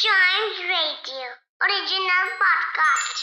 Chimes Radio, original podcast.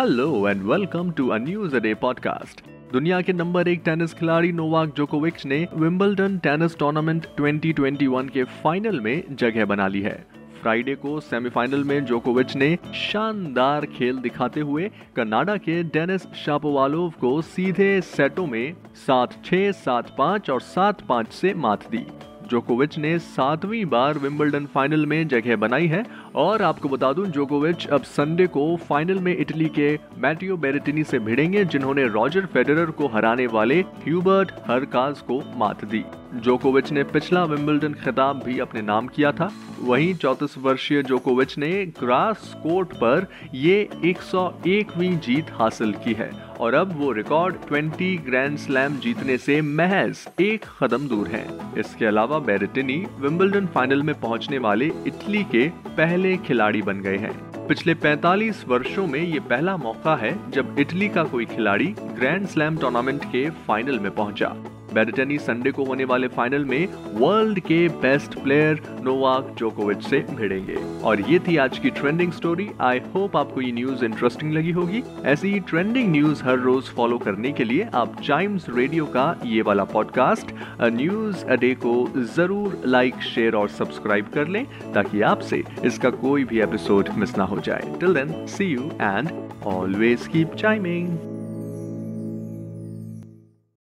Hello and welcome to a news a day podcast दुनिया के number एक tennis खिलाड़ी Novak जोकोविच ने विंबलडन टेनिस टूर्नामेंट 2021 के फाइनल में जगह बना ली है। फ्राइडे को सेमीफाइनल में जोकोविच ने शानदार खेल दिखाते हुए कनाडा के डेनिस शापोवालोव को सीधे सेटों में सात छह सात पाँच और सात पाँच से मात दी। जोकोविच ने सातवीं बार विंबलडन फाइनल में जगह बनाई है। और आपको बता दूँ, जोकोविच अब संडे को फाइनल में इटली के मैटियो बेरेटिनी से भिड़ेंगे, जिन्होंने रॉजर फेडरर को हराने वाले ह्यूबर्ट हरकाज को मात दी। जोकोविच ने पिछला विंबलडन खिताब भी अपने नाम किया था। वहीं चौतीस वर्षीय जोकोविच ने ग्रास कोर्ट पर ये 101वीं जीत हासिल की है और अब वो रिकॉर्ड 20 ग्रैंड स्लैम जीतने से महज एक कदम दूर हैं। इसके अलावा बेरेटिनी विंबलडन फाइनल में पहुँचने वाले इटली के पहले खिलाड़ी बन गए हैं। पिछले 45 वर्षों में ये पहला मौका है जब इटली का कोई खिलाड़ी ग्रैंड स्लैम टूर्नामेंट के फाइनल में पहुँचा। बेरेटनी संडे को होने वाले फाइनल में वर्ल्ड के बेस्ट प्लेयर नोवाक जोकोविच से भिड़ेंगे। और ये थी आज की ट्रेंडिंग स्टोरी आई होप आपको ये न्यूज़ इंटरेस्टिंग लगी होगी। ऐसी ही ट्रेंडिंग न्यूज़ हर रोज फॉलो करने के लिए आप टाइम्स रेडियो का ये वाला पॉडकास्ट न्यूज़ अडे को ज़रूर लाइक शेयर और सब्सक्राइब कर लें, ताकि आपसे इसका कोई भी एपिसोड मिस ना हो जाए। Till then see you and always keep chiming